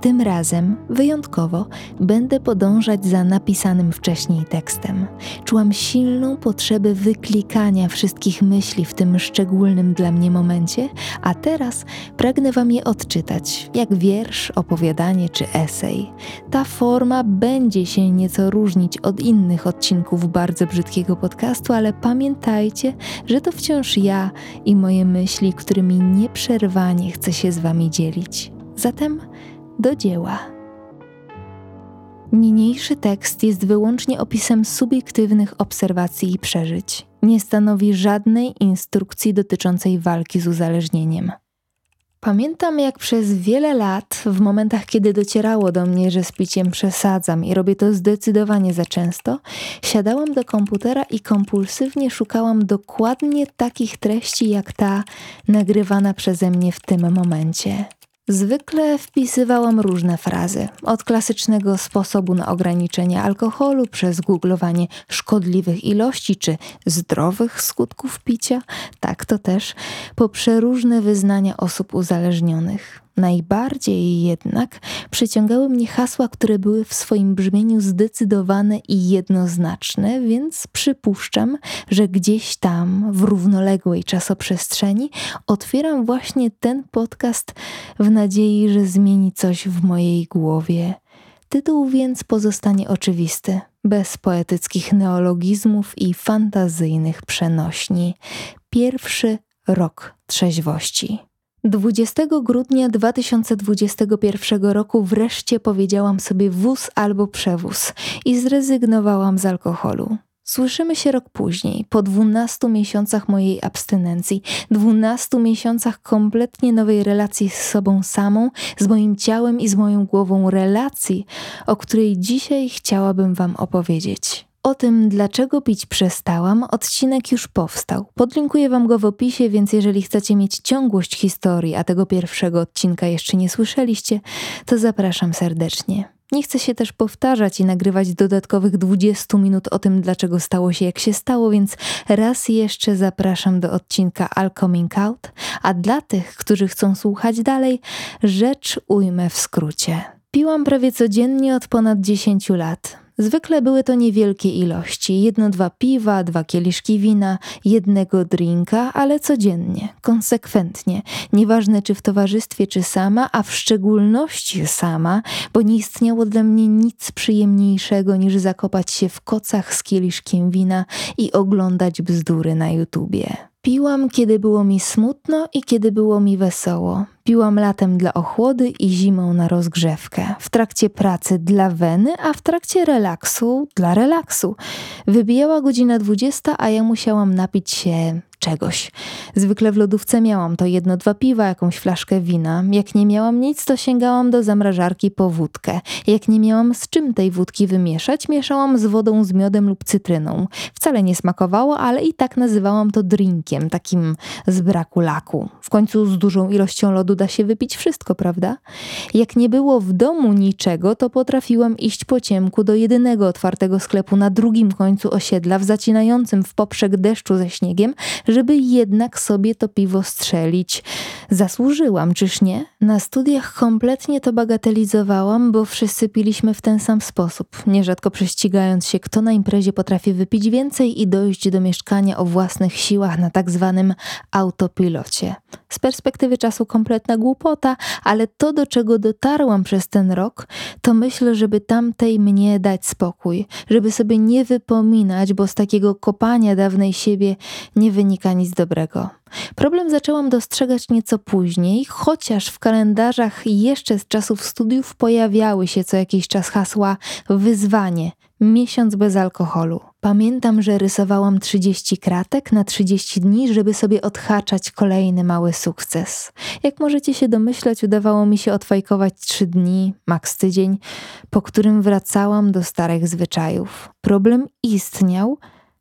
Tym razem, wyjątkowo, będę podążać za napisanym wcześniej tekstem. Czułam silną potrzebę wyklikania wszystkich myśli w tym szczególnym dla mnie momencie, a teraz pragnę Wam je odczytać, jak wiersz, opowiadanie czy esej. Ta forma będzie się nieco różnić od innych odcinków bardzo brzydkiego podcastu, ale pamiętajcie, że to wciąż ja i moje myśli, którymi nieprzerwanie chcę się z Wami dzielić. Zatem do dzieła. Niniejszy tekst jest wyłącznie opisem subiektywnych obserwacji i przeżyć. Nie stanowi żadnej instrukcji dotyczącej walki z uzależnieniem. Pamiętam, jak przez wiele lat, w momentach, kiedy docierało do mnie, że z piciem przesadzam i robię to zdecydowanie za często, siadałam do komputera i kompulsywnie szukałam dokładnie takich treści, jak ta nagrywana przeze mnie w tym momencie. Zwykle wpisywałam różne frazy, od klasycznego sposobu na ograniczenie alkoholu przez googlowanie szkodliwych ilości czy zdrowych skutków picia, tak to też, po przeróżne wyznania osób uzależnionych. Najbardziej jednak przyciągały mnie hasła, które były w swoim brzmieniu zdecydowane i jednoznaczne, więc przypuszczam, że gdzieś tam, w równoległej czasoprzestrzeni, otwieram właśnie ten podcast w nadziei, że zmieni coś w mojej głowie. Tytuł więc pozostanie oczywisty, bez poetyckich neologizmów i fantazyjnych przenośni. Pierwszy rok trzeźwości. 20 grudnia 2021 roku wreszcie powiedziałam sobie wóz albo przewóz i zrezygnowałam z alkoholu. Słyszymy się rok później, po 12 miesiącach mojej abstynencji, 12 miesiącach kompletnie nowej relacji z sobą samą, z moim ciałem i z moją głową relacji, o której dzisiaj chciałabym Wam opowiedzieć. O tym, dlaczego pić przestałam, odcinek już powstał. Podlinkuję Wam go w opisie, więc jeżeli chcecie mieć ciągłość historii, a tego pierwszego odcinka jeszcze nie słyszeliście, to zapraszam serdecznie. Nie chcę się też powtarzać i nagrywać dodatkowych 20 minut o tym, dlaczego stało się jak się stało, więc raz jeszcze zapraszam do odcinka All Coming Out, a dla tych, którzy chcą słuchać dalej, rzecz ujmę w skrócie. Piłam prawie codziennie od ponad 10 lat. Zwykle były to niewielkie ilości, jedno dwa piwa, dwa kieliszki wina, jednego drinka, ale codziennie, konsekwentnie, nieważne czy w towarzystwie, czy sama, a w szczególności sama, bo nie istniało dla mnie nic przyjemniejszego niż zakopać się w kocach z kieliszkiem wina i oglądać bzdury na YouTubie. Piłam, kiedy było mi smutno i kiedy było mi wesoło. Piłam latem dla ochłody i zimą na rozgrzewkę. W trakcie pracy dla weny, a w trakcie relaksu dla relaksu. Wybijała godzina dwudziesta, a ja musiałam napić się czegoś. Zwykle w lodówce miałam to jedno, dwa piwa, jakąś flaszkę wina. Jak nie miałam nic, to sięgałam do zamrażarki po wódkę. Jak nie miałam z czym tej wódki wymieszać, mieszałam z wodą z miodem lub cytryną. Wcale nie smakowało, ale i tak nazywałam to drinkiem, takim z braku laku. W końcu z dużą ilością lodu da się wypić wszystko, prawda? Jak nie było w domu niczego, to potrafiłam iść po ciemku do jedynego otwartego sklepu na drugim końcu osiedla, w zacinającym w poprzek deszczu ze śniegiem, żeby jednak sobie to piwo strzelić. Zasłużyłam, czyż nie? Na studiach kompletnie to bagatelizowałam, bo wszyscy piliśmy w ten sam sposób, nierzadko prześcigając się, kto na imprezie potrafi wypić więcej i dojść do mieszkania o własnych siłach na tak zwanym autopilocie. Z perspektywy czasu kompletna głupota, ale to, do czego dotarłam przez ten rok, to myślę, żeby tamtej mnie dać spokój, żeby sobie nie wypominać, bo z takiego kopania dawnej siebie nie wynika nic dobrego. Problem zaczęłam dostrzegać nieco później, chociaż w kalendarzach jeszcze z czasów studiów pojawiały się co jakiś czas hasła wyzwanie, miesiąc bez alkoholu. Pamiętam, że rysowałam 30 kratek na 30 dni, żeby sobie odhaczać kolejny mały sukces. Jak możecie się domyślać, udawało mi się odfajkować 3 dni, maks tydzień, po którym wracałam do starych zwyczajów. Problem istniał,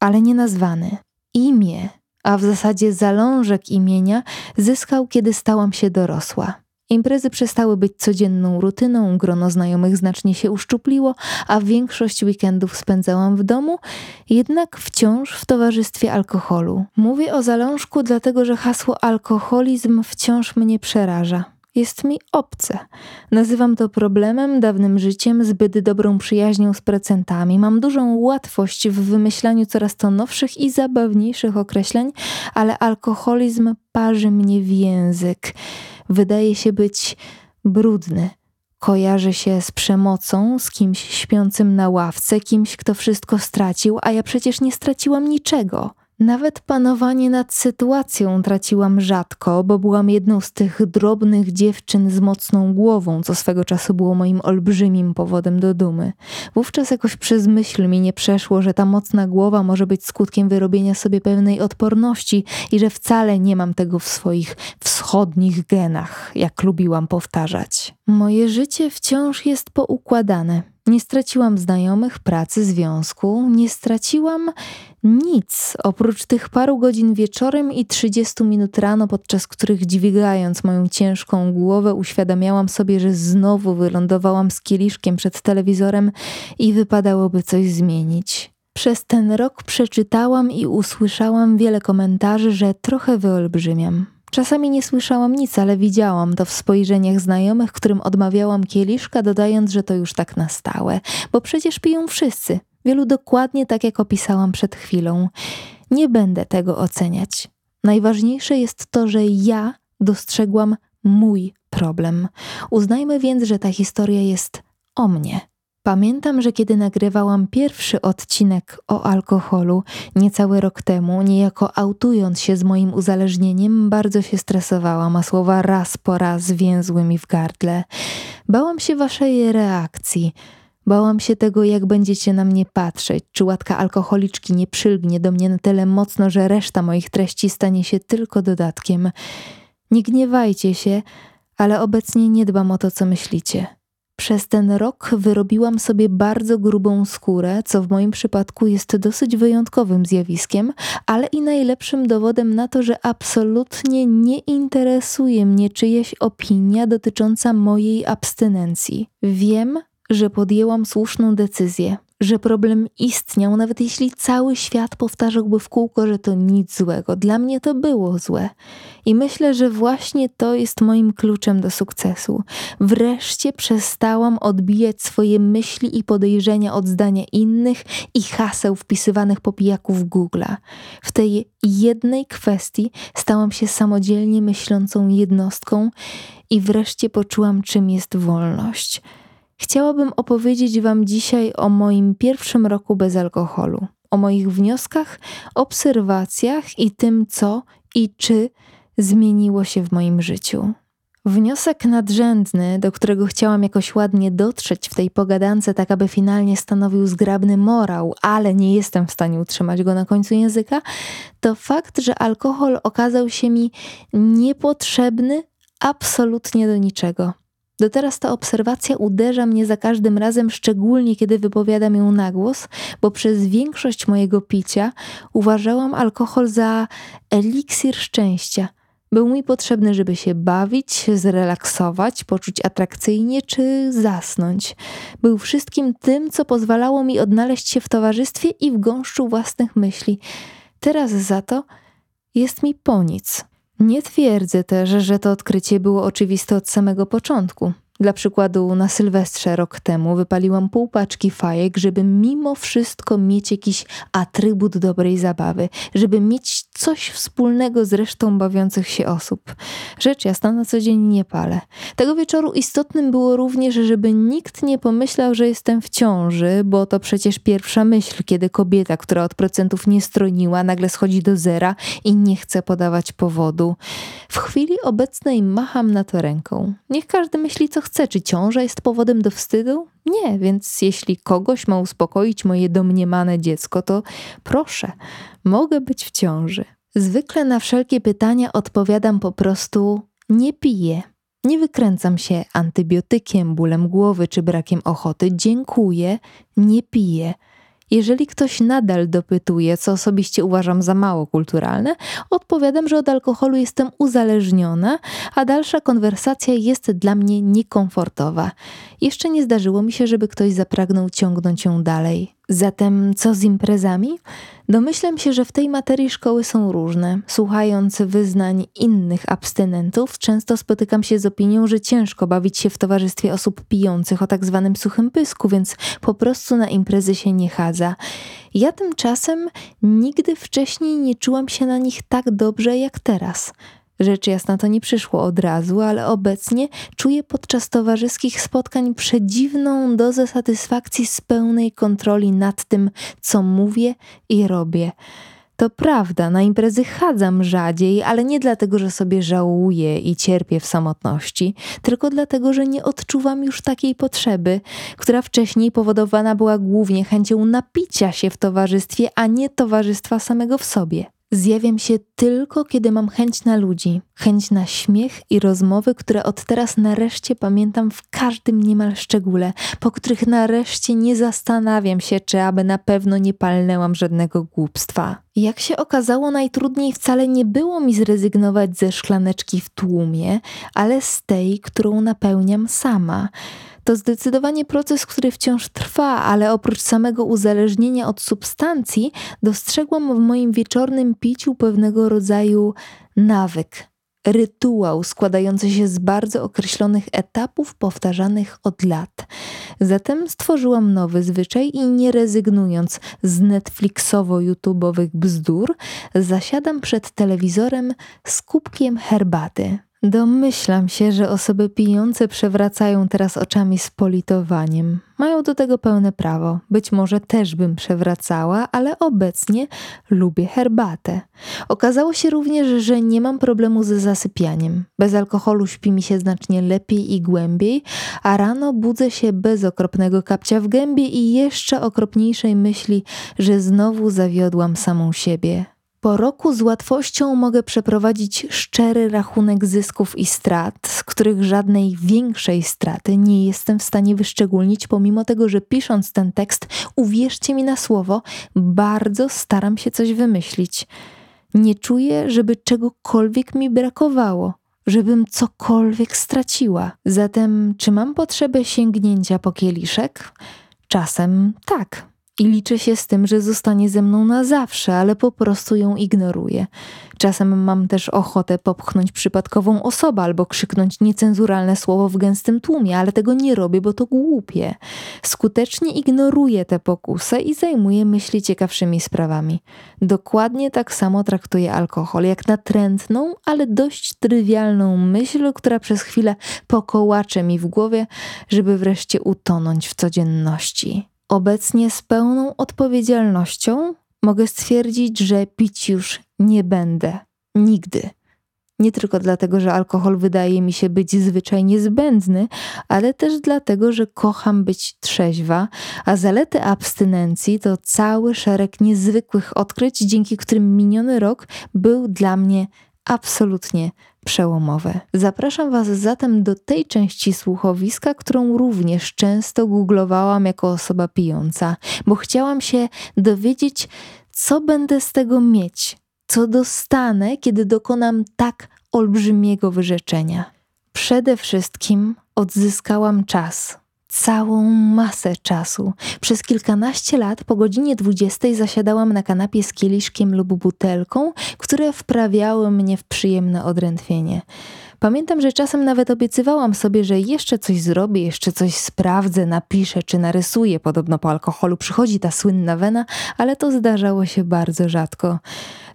ale nie nazwany. Imię a w zasadzie zalążek imienia zyskał, kiedy stałam się dorosła. Imprezy przestały być codzienną rutyną, grono znajomych znacznie się uszczupliło, a większość weekendów spędzałam w domu, jednak wciąż w towarzystwie alkoholu. Mówię o zalążku, dlatego że hasło alkoholizm wciąż mnie przeraża. jest mi obce. Nazywam to problemem, dawnym życiem, zbyt dobrą przyjaźnią z procentami. Mam dużą łatwość w wymyślaniu coraz to nowszych i zabawniejszych określeń, ale alkoholizm parzy mnie w język. Wydaje się być brudny. Kojarzy się z przemocą, z kimś śpiącym na ławce, kimś, kto wszystko stracił, a ja przecież nie straciłam niczego. Nawet panowanie nad sytuacją traciłam rzadko, bo byłam jedną z tych drobnych dziewczyn z mocną głową, co swego czasu było moim olbrzymim powodem do dumy. Wówczas jakoś przez myśl mi nie przeszło, że ta mocna głowa może być skutkiem wyrobienia sobie pewnej odporności i że wcale nie mam tego w swoich wschodnich genach, jak lubiłam powtarzać. Moje życie wciąż jest poukładane. Nie straciłam znajomych, pracy, związku, nie straciłam nic oprócz tych paru godzin wieczorem i 30 minut rano, podczas których dźwigając moją ciężką głowę, uświadamiałam sobie, że znowu wylądowałam z kieliszkiem przed telewizorem i wypadałoby coś zmienić. Przez ten rok przeczytałam i usłyszałam wiele komentarzy, że trochę wyolbrzymiam. Czasami nie słyszałam nic, ale widziałam to w spojrzeniach znajomych, którym odmawiałam kieliszka, dodając, że to już tak na stałe, bo przecież piją wszyscy. Wielu dokładnie tak, jak opisałam przed chwilą. Nie będę tego oceniać. Najważniejsze jest to, że ja dostrzegłam mój problem. Uznajmy więc, że ta historia jest o mnie. Pamiętam, że kiedy nagrywałam pierwszy odcinek o alkoholu niecały rok temu, niejako autując się z moim uzależnieniem, bardzo się stresowałam, a słowa raz po raz więzły mi w gardle. Bałam się waszej reakcji. Bałam się tego, jak będziecie na mnie patrzeć, czy łatka alkoholiczki nie przylgnie do mnie na tyle mocno, że reszta moich treści stanie się tylko dodatkiem. Nie gniewajcie się, ale obecnie nie dbam o to, co myślicie. Przez ten rok wyrobiłam sobie bardzo grubą skórę, co w moim przypadku jest dosyć wyjątkowym zjawiskiem, ale i najlepszym dowodem na to, że absolutnie nie interesuje mnie czyjeś opinia dotycząca mojej abstynencji. Wiem, że podjęłam słuszną decyzję, że problem istniał, nawet jeśli cały świat powtarzałby w kółko, że to nic złego. Dla mnie to było złe. I myślę, że właśnie to jest moim kluczem do sukcesu. Wreszcie przestałam odbijać swoje myśli i podejrzenia od zdania innych i haseł wpisywanych po pijaku w Google. W tej jednej kwestii stałam się samodzielnie myślącą jednostką i wreszcie poczułam, czym jest wolność. Chciałabym opowiedzieć Wam dzisiaj o moim pierwszym roku bez alkoholu, o moich wnioskach, obserwacjach i tym, co i czy zmieniło się w moim życiu. Wniosek nadrzędny, do którego chciałam jakoś ładnie dotrzeć w tej pogadance, tak aby finalnie stanowił zgrabny morał, ale nie jestem w stanie utrzymać go na końcu języka, to fakt, że alkohol okazał się mi niepotrzebny absolutnie do niczego. Do teraz ta obserwacja uderza mnie za każdym razem, szczególnie kiedy wypowiadam ją na głos, bo przez większość mojego picia uważałam alkohol za eliksir szczęścia. Był mi potrzebny, żeby się bawić, zrelaksować, poczuć atrakcyjnie czy zasnąć. Był wszystkim tym, co pozwalało mi odnaleźć się w towarzystwie i w gąszczu własnych myśli. Teraz za to jest mi po nic. Nie twierdzę też, że to odkrycie było oczywiste od samego początku. Dla przykładu, na Sylwestrze rok temu wypaliłam pół paczki fajek, żeby mimo wszystko mieć jakiś atrybut dobrej zabawy, żeby mieć coś wspólnego z resztą bawiących się osób. Rzecz jasna, na co dzień nie palę. Tego wieczoru istotnym było również, żeby nikt nie pomyślał, że jestem w ciąży, bo to przecież pierwsza myśl, kiedy kobieta, która od procentów nie stroniła, nagle schodzi do zera i nie chce podawać powodu. W chwili obecnej macham na to ręką. Niech każdy myśli, co chce. Czy ciąża jest powodem do wstydu? Nie, więc jeśli kogoś ma uspokoić moje domniemane dziecko, to proszę, mogę być w ciąży. Zwykle na wszelkie pytania odpowiadam po prostu nie piję. Nie wykręcam się antybiotykiem, bólem głowy czy brakiem ochoty. Dziękuję, nie piję. Jeżeli ktoś nadal dopytuje, co osobiście uważam za mało kulturalne, odpowiadam, że od alkoholu jestem uzależniona, a dalsza konwersacja jest dla mnie niekomfortowa. Jeszcze nie zdarzyło mi się, żeby ktoś zapragnął ciągnąć ją dalej. Zatem co z imprezami? Domyślam się, że w tej materii szkoły są różne. Słuchając wyznań innych abstynentów, często spotykam się z opinią, że ciężko bawić się w towarzystwie osób pijących o tak zwanym suchym pysku, więc po prostu na imprezy się nie chadza. Ja tymczasem nigdy wcześniej nie czułam się na nich tak dobrze jak teraz. Rzecz jasna to nie przyszło od razu, ale obecnie czuję podczas towarzyskich spotkań przedziwną dozę satysfakcji z pełnej kontroli nad tym, co mówię i robię. To prawda, na imprezy chadzam rzadziej, ale nie dlatego, że sobie żałuję i cierpię w samotności, tylko dlatego, że nie odczuwam już takiej potrzeby, która wcześniej powodowana była głównie chęcią napicia się w towarzystwie, a nie towarzystwa samego w sobie. Zjawiam się tylko, kiedy mam chęć na ludzi, chęć na śmiech i rozmowy, które od teraz nareszcie pamiętam w każdym niemal szczególe, po których nareszcie nie zastanawiam się, czy aby na pewno nie palnęłam żadnego głupstwa. Jak się okazało, najtrudniej wcale nie było mi zrezygnować ze szklaneczki w tłumie, ale z tej, którą napełniam sama. To zdecydowanie proces, który wciąż trwa, ale oprócz samego uzależnienia od substancji, dostrzegłam w moim wieczornym piciu pewnego rodzaju nawyk, rytuał składający się z bardzo określonych etapów powtarzanych od lat. Zatem stworzyłam nowy zwyczaj i nie rezygnując z Netflixowo-YouTubeowych bzdur, zasiadam przed telewizorem z kubkiem herbaty. Domyślam się, że osoby pijące przewracają teraz oczami z politowaniem. Mają do tego pełne prawo. Być może też bym przewracała, ale obecnie lubię herbatę. Okazało się również, że nie mam problemu ze zasypianiem. Bez alkoholu śpi mi się znacznie lepiej i głębiej, a rano budzę się bez okropnego kapcia w gębie i jeszcze okropniejszej myśli, że znowu zawiodłam samą siebie. Po roku z łatwością mogę przeprowadzić szczery rachunek zysków i strat, z których żadnej większej straty nie jestem w stanie wyszczególnić, pomimo tego, że pisząc ten tekst, uwierzcie mi na słowo, bardzo staram się coś wymyślić. Nie czuję, żeby czegokolwiek mi brakowało, żebym cokolwiek straciła. Zatem, czy mam potrzebę sięgnięcia po kieliszek? Czasem tak i liczę się z tym, że zostanie ze mną na zawsze, ale po prostu ją ignoruję. Czasem mam też ochotę popchnąć przypadkową osobę albo krzyknąć niecenzuralne słowo w gęstym tłumie, ale tego nie robię, bo to głupie. Skutecznie ignoruję tę pokusę i zajmuję myśli ciekawszymi sprawami. Dokładnie tak samo traktuję alkohol, jak natrętną, ale dość trywialną myśl, która przez chwilę pokołacze mi w głowie, żeby wreszcie utonąć w codzienności. Obecnie z pełną odpowiedzialnością mogę stwierdzić, że pić już nie będę. Nigdy. Nie tylko dlatego, że alkohol wydaje mi się być zwyczajnie zbędny, ale też dlatego, że kocham być trzeźwa, a zalety abstynencji to cały szereg niezwykłych odkryć, dzięki którym miniony rok był dla mnie absolutnie przełomowe. Zapraszam Was zatem do tej części słuchowiska, którą również często googlowałam jako osoba pijąca, bo chciałam się dowiedzieć, co będę z tego mieć, co dostanę, kiedy dokonam tak olbrzymiego wyrzeczenia. Przede wszystkim odzyskałam czas całą masę czasu. Przez kilkanaście lat po godzinie dwudziestej zasiadałam na kanapie z kieliszkiem lub butelką, które wprawiały mnie w przyjemne odrętwienie. Pamiętam, że czasem nawet obiecywałam sobie, że jeszcze coś zrobię, jeszcze coś sprawdzę, napiszę czy narysuję. Podobno po alkoholu przychodzi ta słynna wena, ale to zdarzało się bardzo rzadko.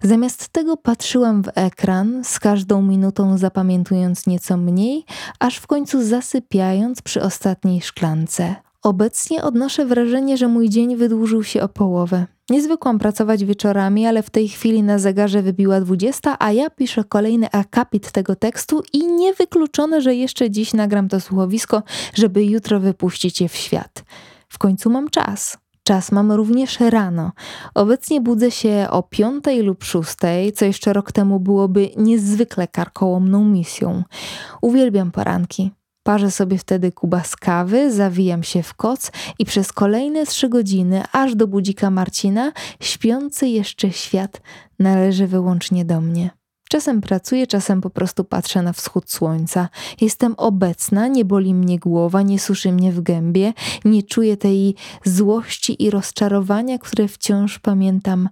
Zamiast tego patrzyłam w ekran, z każdą minutą zapamiętując nieco mniej, aż w końcu zasypiając przy ostatniej szklance. Obecnie odnoszę wrażenie, że mój dzień wydłużył się o połowę. Nie zwykłam pracować wieczorami, ale w tej chwili na zegarze wybiła dwudziesta, a ja piszę kolejny akapit tego tekstu i niewykluczone, że jeszcze dziś nagram to słuchowisko, żeby jutro wypuścić je w świat. W końcu mam czas. Czas mam również rano. Obecnie budzę się o piątej lub szóstej, co jeszcze rok temu byłoby niezwykle karkołomną misją. Uwielbiam poranki. Parzę sobie wtedy kuba z kawy, zawijam się w koc i przez kolejne trzy godziny, aż do budzika Marcina, śpiący jeszcze świat należy wyłącznie do mnie. Czasem pracuję, czasem po prostu patrzę na wschód słońca. Jestem obecna, nie boli mnie głowa, nie suszy mnie w gębie, nie czuję tej złości i rozczarowania, które wciąż pamiętam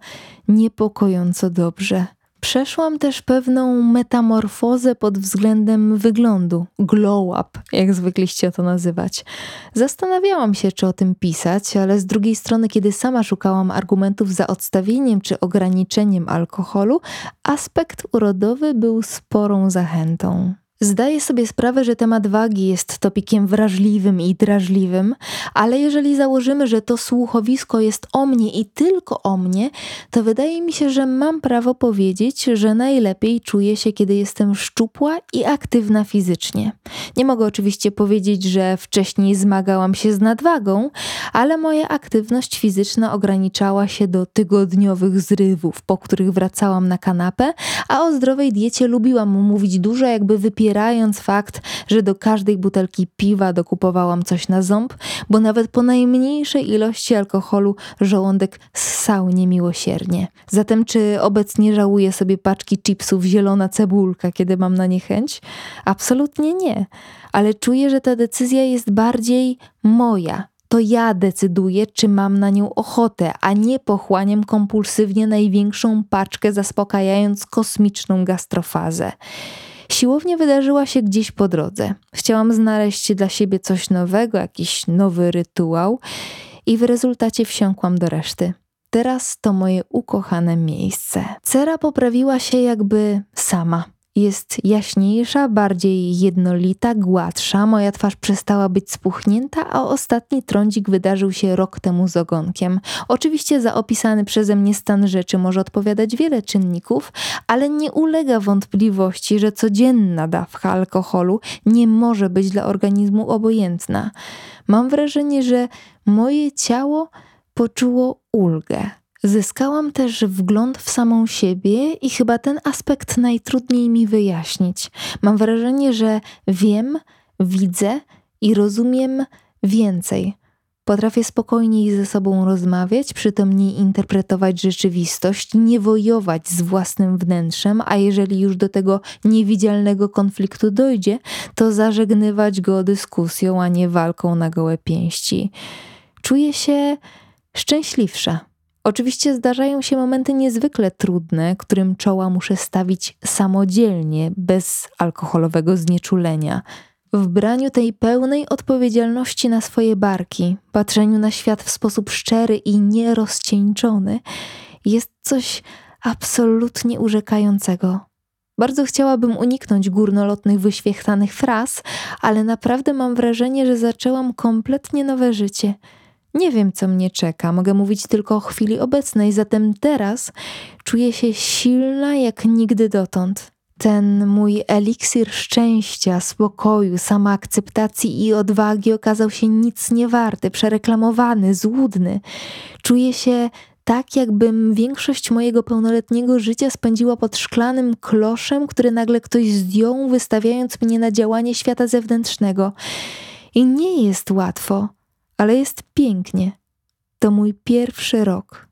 niepokojąco dobrze. Przeszłam też pewną metamorfozę pod względem wyglądu, glow up, jak zwykliście to nazywać. Zastanawiałam się, czy o tym pisać, ale z drugiej strony, kiedy sama szukałam argumentów za odstawieniem czy ograniczeniem alkoholu, aspekt urodowy był sporą zachętą. Zdaję sobie sprawę, że temat wagi jest topikiem wrażliwym i drażliwym, ale jeżeli założymy, że to słuchowisko jest o mnie i tylko o mnie, to wydaje mi się, że mam prawo powiedzieć, że najlepiej czuję się, kiedy jestem szczupła i aktywna fizycznie. Nie mogę oczywiście powiedzieć, że wcześniej zmagałam się z nadwagą, ale moja aktywność fizyczna ograniczała się do tygodniowych zrywów, po których wracałam na kanapę, a o zdrowej diecie lubiłam mówić dużo, jakby wypierać popierając fakt, że do każdej butelki piwa dokupowałam coś na ząb, bo nawet po najmniejszej ilości alkoholu żołądek ssał niemiłosiernie. Zatem czy obecnie żałuję sobie paczki chipsów zielona cebulka, kiedy mam na nie chęć? Absolutnie nie. Ale czuję, że ta decyzja jest bardziej moja, to ja decyduję, czy mam na nią ochotę, a nie pochłaniam kompulsywnie największą paczkę, zaspokajając kosmiczną gastrofazę. Siłownia wydarzyła się gdzieś po drodze. Chciałam znaleźć dla siebie coś nowego, jakiś nowy rytuał, i w rezultacie wsiąkłam do reszty. Teraz to moje ukochane miejsce. Cera poprawiła się jakby sama. Jest jaśniejsza, bardziej jednolita, gładsza. Moja twarz przestała być spuchnięta, a ostatni trądzik wydarzył się rok temu z ogonkiem. Oczywiście za opisany przeze mnie stan rzeczy może odpowiadać wiele czynników, ale nie ulega wątpliwości, że codzienna dawka alkoholu nie może być dla organizmu obojętna. Mam wrażenie, że moje ciało poczuło ulgę. Zyskałam też wgląd w samą siebie i chyba ten aspekt najtrudniej mi wyjaśnić. Mam wrażenie, że wiem, widzę i rozumiem więcej. Potrafię spokojniej ze sobą rozmawiać, przytomniej interpretować rzeczywistość, nie wojować z własnym wnętrzem, a jeżeli już do tego niewidzialnego konfliktu dojdzie, to zażegnywać go dyskusją, a nie walką na gołe pięści. Czuję się szczęśliwsza. Oczywiście zdarzają się momenty niezwykle trudne, którym czoła muszę stawić samodzielnie, bez alkoholowego znieczulenia. W braniu tej pełnej odpowiedzialności na swoje barki, patrzeniu na świat w sposób szczery i nierozcieńczony, jest coś absolutnie urzekającego. Bardzo chciałabym uniknąć górnolotnych, wyświechtanych fraz, ale naprawdę mam wrażenie, że zaczęłam kompletnie nowe życie – nie wiem, co mnie czeka, mogę mówić tylko o chwili obecnej, zatem teraz czuję się silna jak nigdy dotąd. Ten mój eliksir szczęścia, spokoju, samoakceptacji i odwagi okazał się nic nie warty, przereklamowany, złudny. Czuję się tak, jakbym większość mojego pełnoletniego życia spędziła pod szklanym kloszem, który nagle ktoś zdjął, wystawiając mnie na działanie świata zewnętrznego. I nie jest łatwo ale jest pięknie. To mój pierwszy rok.